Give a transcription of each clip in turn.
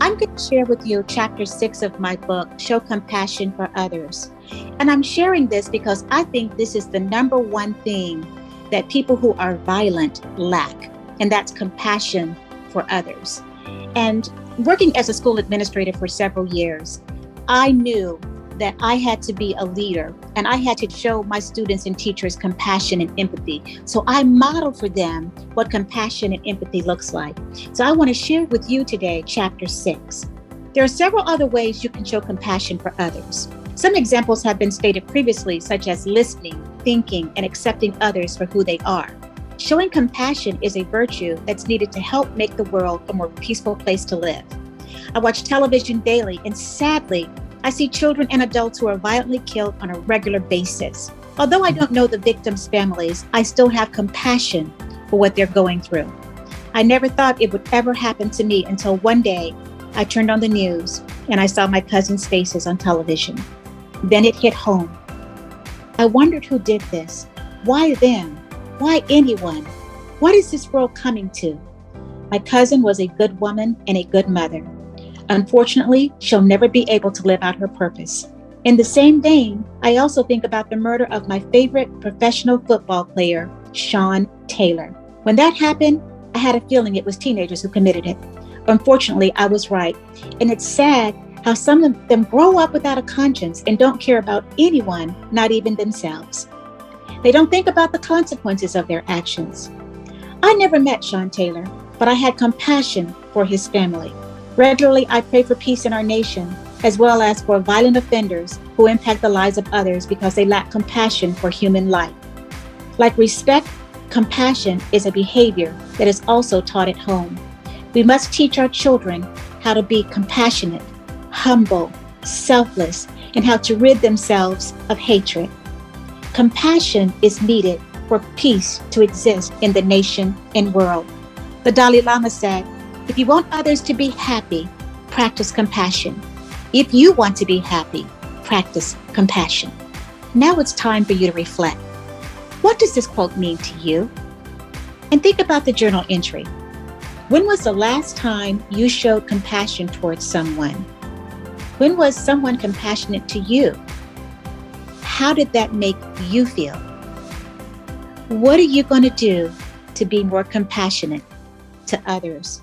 I'm going to share with you chapter six of my book, Show Compassion for Others. And I'm sharing this because I think this is the number one thing that people who are violent lack, and that's compassion for others. And working as a school administrator for several years, I knew that I had to be a leader and I had to show my students and teachers compassion and empathy. So I modeled for them what compassion and empathy looks like. So I want to share with you today chapter six. There are several other ways you can show compassion for others. Some examples have been stated previously, such as listening, thinking, and accepting others for who they are. Showing compassion is a virtue that's needed to help make the world a more peaceful place to live. I watch television daily, and sadly, I see children and adults who are violently killed on a regular basis. Although I don't know the victims' families, I still have compassion for what they're going through. I never thought it would ever happen to me until one day I turned on the news and I saw my cousins' faces on television. Then it hit home. I wondered who did this. Why them? Why anyone? What is this world coming to? My cousin was a good woman and a good mother. Unfortunately, she'll never be able to live out her purpose. In the same vein, I also think about the murder of my favorite professional football player, Sean Taylor. When that happened, I had a feeling it was teenagers who committed it. Unfortunately, I was right. And it's sad how some of them grow up without a conscience and don't care about anyone, not even themselves. They don't think about the consequences of their actions. I never met Sean Taylor, but I had compassion for his family. Regularly, I pray for peace in our nation, as well as for violent offenders who impact the lives of others because they lack compassion for human life. Like respect, compassion is a behavior that is also taught at home. We must teach our children how to be compassionate, humble, selfless, and how to rid themselves of hatred. Compassion is needed for peace to exist in the nation and world. The Dalai Lama said, if you want others to be happy, practice compassion. If you want to be happy, practice compassion. Now it's time for you to reflect. What does this quote mean to you? And think about the journal entry. When was the last time you showed compassion towards someone? When was someone compassionate to you? How did that make you feel? What are you going to do to be more compassionate to others?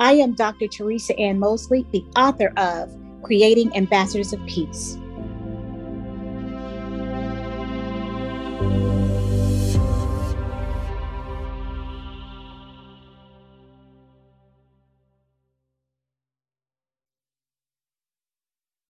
I am Dr. Teresa Ann Mosley, the author of Creating Ambassadors of Peace.